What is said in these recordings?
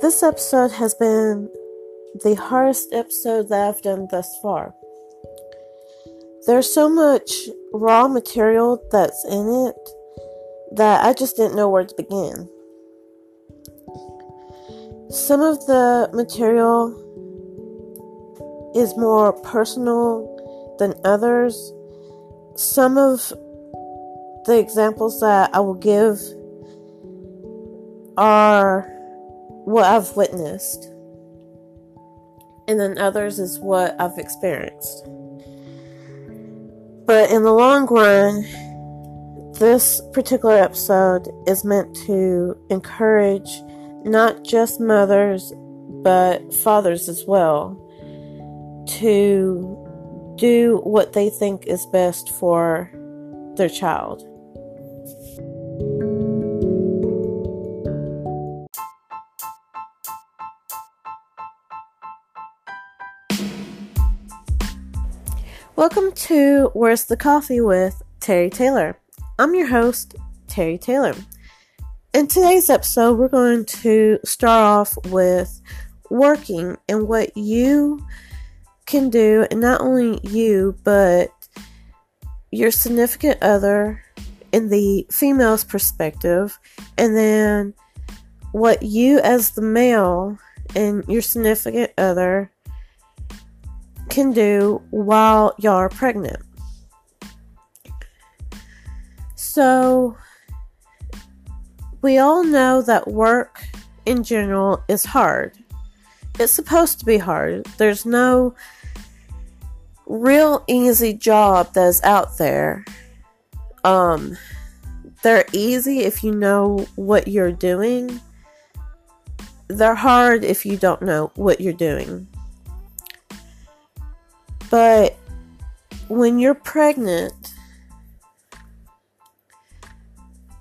This episode has been the hardest episode that I've done thus far. There's so much raw material that's in it that I just didn't know where to begin. Some of the material is more personal than others. Some of the examples that I will give are what I've witnessed, and then others is what I've experienced. But in the long run, this particular episode is meant to encourage not just mothers, but fathers as well to do what they think is best for their child. Welcome to Where's the Coffee with Terry Taylor. I'm your host, Terry Taylor. In today's episode, we're going to start off with working and what you can do, and not only you, but your significant other in the female's perspective, and then what you as the male and your significant other can do while are pregnant. So, we all know that work in general is hard. It's supposed to be hard. There's no real easy job that's out there. Um, they're easy if you know what you're doing. They're hard if you don't know what you're doing. But when you're pregnant,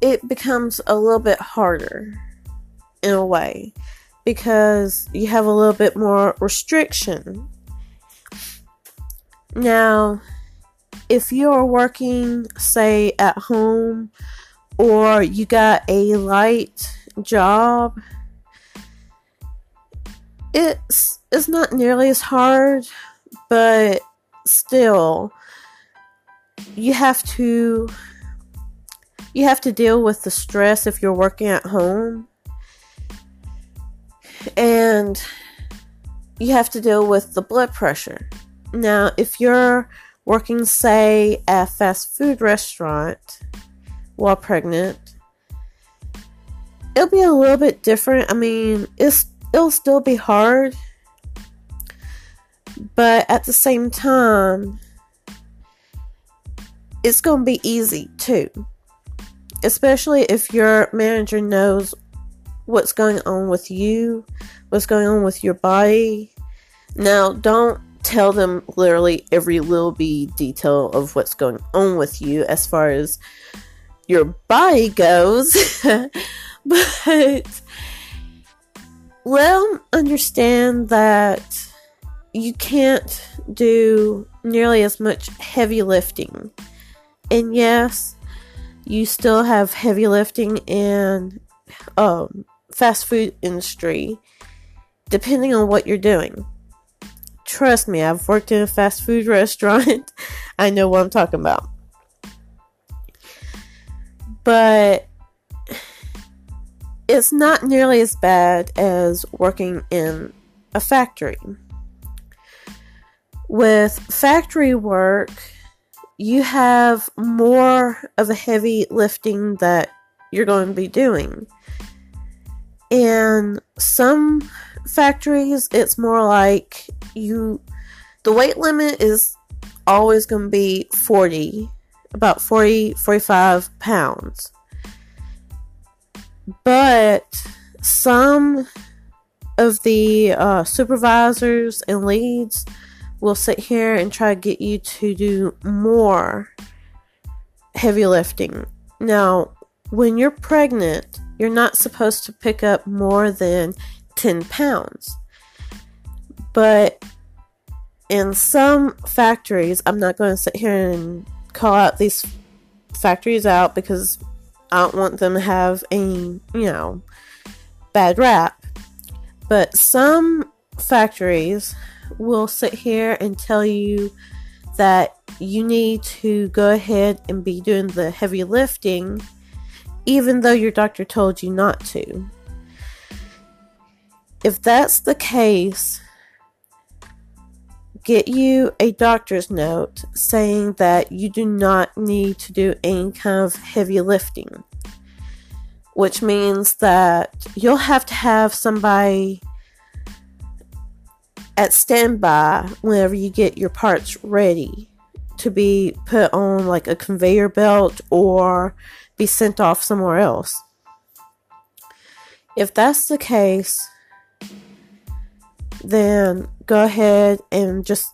it becomes a little bit harder in a way because you have a little bit more restriction. Now, if you're working, say, at home or you got a light job, it's it's not nearly as hard but still you have to you have to deal with the stress if you're working at home. And you have to deal with the blood pressure. Now if you're working say at a fast food restaurant while pregnant it'll be a little bit different. I mean it's it'll still be hard but at the same time, it's going to be easy too. Especially if your manager knows what's going on with you, what's going on with your body. Now, don't tell them literally every little bit detail of what's going on with you as far as your body goes, but let them understand that you can't do nearly as much heavy lifting. And yes, you still have heavy lifting in um, fast food industry, depending on what you're doing. Trust me, I've worked in a fast food restaurant. I know what I'm talking about. But it's not nearly as bad as working in a factory with factory work, you have more of a heavy lifting that you're going to be doing. And some factories, it's more like you, the weight limit is always going to be 40, about 40, 45 pounds. But some of the uh, supervisors and leads will sit here and try to get you to do more heavy lifting. Now, when you're pregnant, you're not supposed to pick up more than 10 pounds. But in some factories, I'm not going to sit here and call out these factories out because I don't want them to have a, you know, bad rap. But some factories will sit here and tell you that you need to go ahead and be doing the heavy lifting even though your doctor told you not to. If that's the case, get you a doctor's note saying that you do not need to do any kind of heavy lifting, which means that you'll have to have somebody at standby whenever you get your parts ready to be put on like a conveyor belt or be sent off somewhere else. If that's the case, then go ahead and just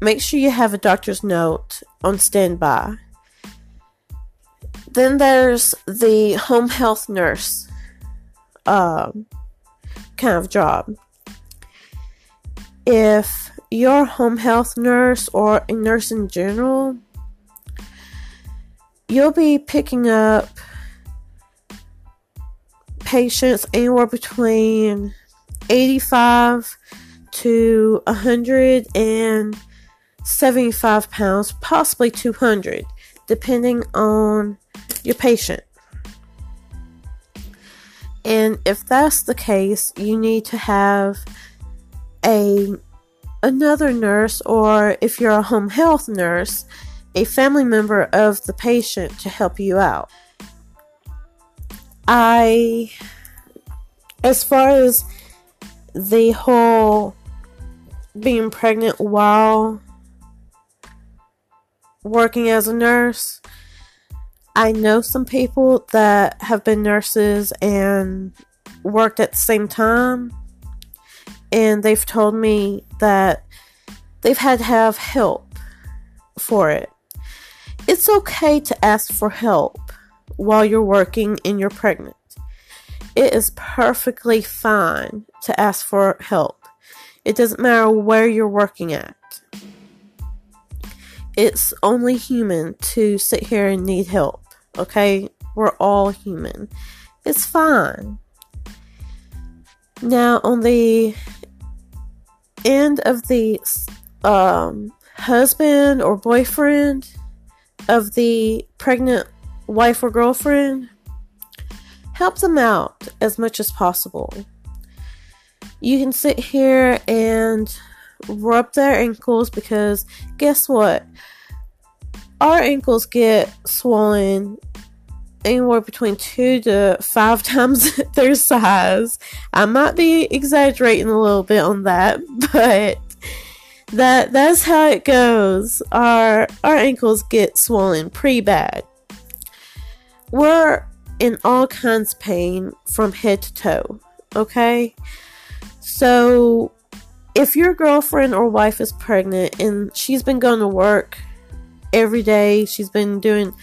make sure you have a doctor's note on standby. Then there's the home health nurse um, kind of job. If you're a home health nurse or a nurse in general, you'll be picking up patients anywhere between 85 to 175 pounds, possibly 200, depending on your patient. And if that's the case, you need to have a another nurse or if you're a home health nurse, a family member of the patient to help you out. I as far as the whole being pregnant while working as a nurse. I know some people that have been nurses and worked at the same time, and they've told me that they've had to have help for it. It's okay to ask for help while you're working and you're pregnant. It is perfectly fine to ask for help. It doesn't matter where you're working at. It's only human to sit here and need help, okay? We're all human. It's fine. Now, on the end of the um, husband or boyfriend of the pregnant wife or girlfriend, help them out as much as possible. You can sit here and rub their ankles because guess what? Our ankles get swollen anywhere between two to five times their size. I might be exaggerating a little bit on that, but that that's how it goes. Our our ankles get swollen pretty bad. We're in all kinds of pain from head to toe. Okay? So if your girlfriend or wife is pregnant and she's been going to work every day, she's been doing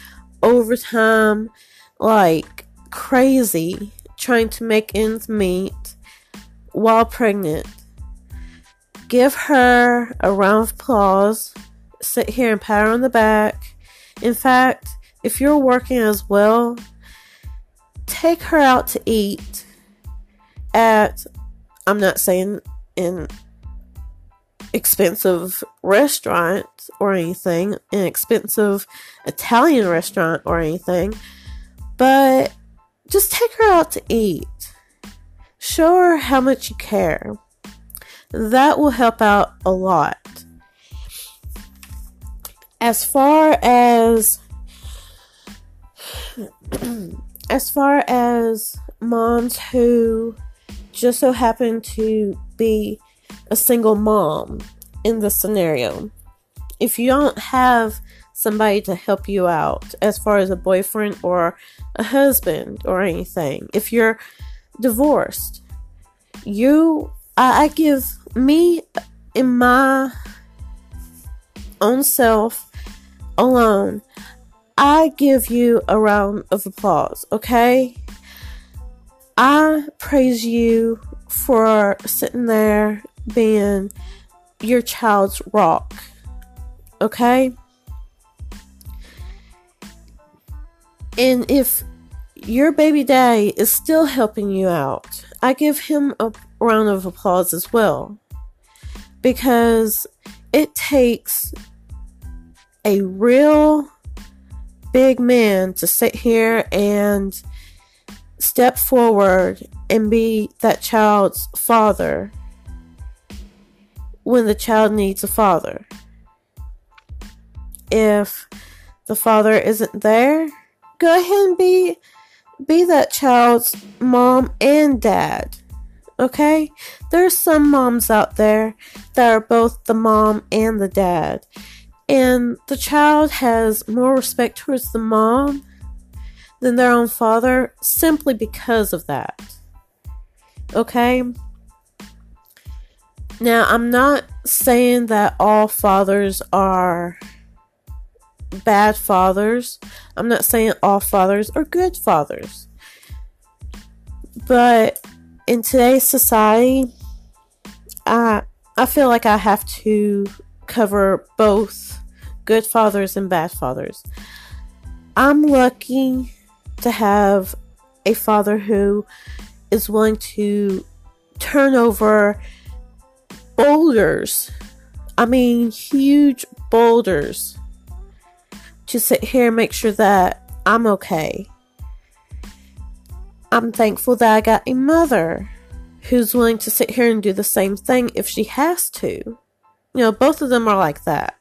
overtime like crazy trying to make ends meet while pregnant. Give her a round of applause. Sit here and pat her on the back. In fact, if you're working as well, take her out to eat at, I'm not saying in expensive restaurant or anything, an expensive Italian restaurant or anything, but just take her out to eat. Show her how much you care. That will help out a lot. As far as as far as moms who just so happen to be a single mom in this scenario, if you don't have somebody to help you out as far as a boyfriend or a husband or anything, if you're divorced, you, I, I give me in my own self alone I give you a round of applause, okay? I praise you for sitting there being your child's rock, okay? And if your baby daddy is still helping you out. I give him a round of applause as well. Because it takes a real big man to sit here and step forward and be that child's father when the child needs a father. If the father isn't there, go ahead and be be that child's mom and dad. Okay? There's some moms out there that are both the mom and the dad. And the child has more respect towards the mom than their own father simply because of that. Okay? Now, I'm not saying that all fathers are bad fathers. I'm not saying all fathers are good fathers. But in today's society, I I feel like I have to cover both good fathers and bad fathers. I'm lucky to have a father who is willing to turn over boulders. I mean, huge boulders to sit here and make sure that I'm okay. I'm thankful that I got a mother who's willing to sit here and do the same thing if she has to. You know, both of them are like that.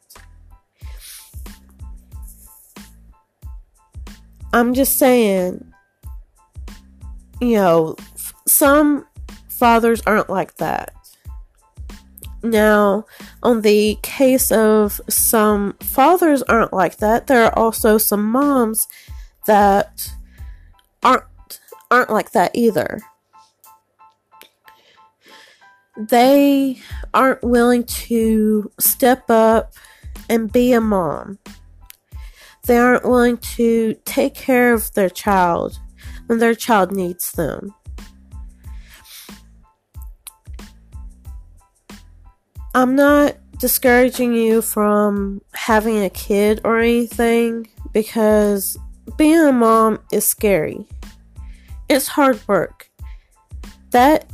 I'm just saying, you know, some fathers aren't like that. Now, on the case of some fathers aren't like that, there are also some moms that aren't aren't like that either. They aren't willing to step up and be a mom. They aren't willing to take care of their child when their child needs them. I'm not discouraging you from having a kid or anything because being a mom is scary. It's hard work. That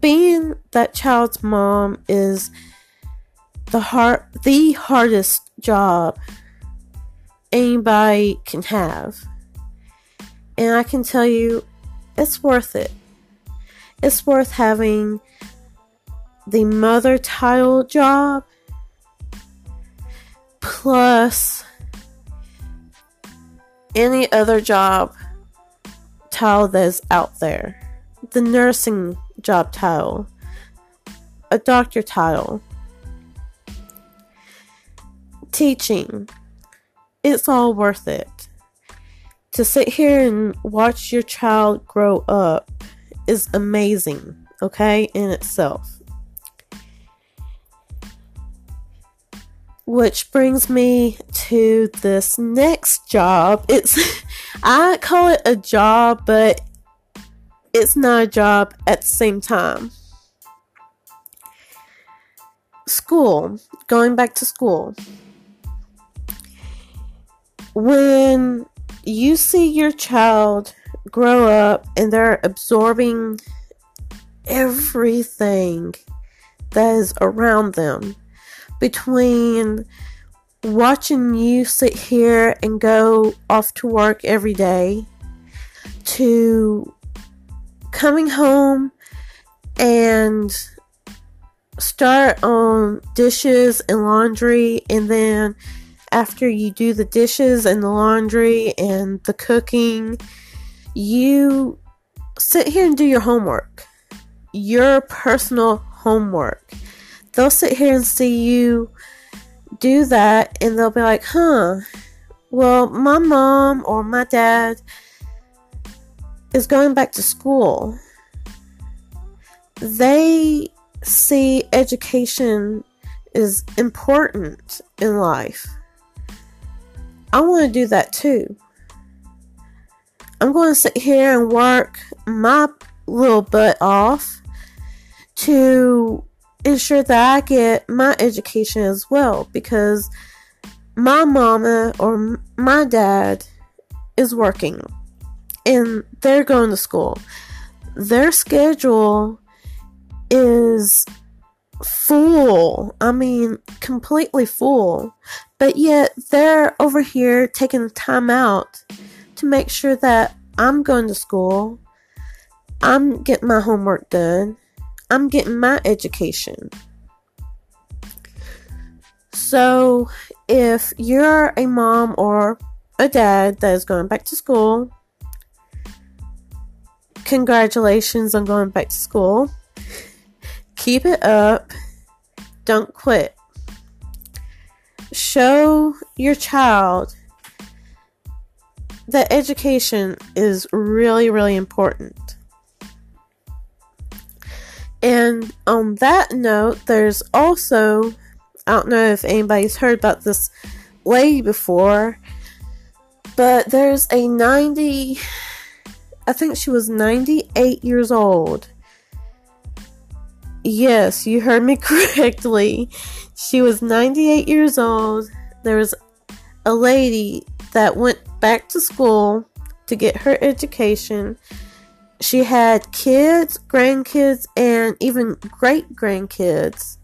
being that child's mom is the hard the hardest job anybody can have. And I can tell you it's worth it. It's worth having the mother title job plus any other job title that's out there. The nursing job title, a doctor title, teaching. It's all worth it. To sit here and watch your child grow up is amazing, okay, in itself. Which brings me to this next job. It's I call it a job, but it's not a job at the same time. School, going back to school. When you see your child grow up and they're absorbing everything that is around them between watching you sit here and go off to work every day to coming home and start on dishes and laundry and then after you do the dishes and the laundry and the cooking you sit here and do your homework your personal homework they'll sit here and see you do that and they'll be like, huh, well, my mom or my dad is going back to school. They see education is important in life. I want to do that too. I'm going to sit here and work my little butt off to ensure that I get my education as well because my mama or my dad is working and they're going to school. Their schedule is full. I mean, completely full. But yet they're over here taking the time out to make sure that I'm going to school. I'm getting my homework done. I'm getting my education. So, if you're a mom or a dad that is going back to school, congratulations on going back to school. Keep it up. Don't quit. Show your child that education is really, really important. And on that note, there's also, I don't know if anybody's heard about this lady before, but there's a 90, I think she was 98 years old Yes, you heard me correctly. She was 98 years old. There was a lady that went back to school to get her education. She had kids, grandkids, and even great grandkids.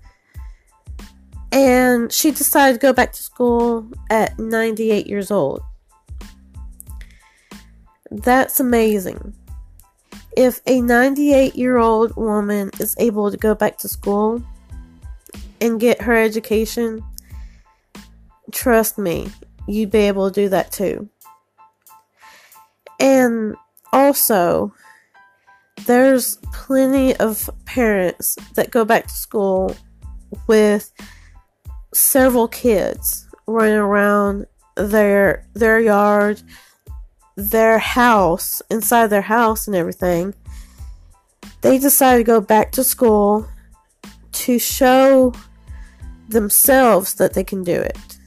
And she decided to go back to school at 98 years old. That's amazing if a 98 year old woman is able to go back to school and get her education, trust me, you'd be able to do that too. And also, there's plenty of parents that go back to school with several kids running around their their yard their house, inside their house and everything, they decided to go back to school to show themselves that they can do it.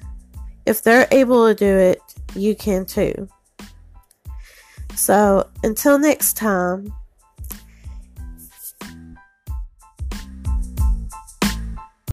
If they're able to do it, you can too. So, until next time,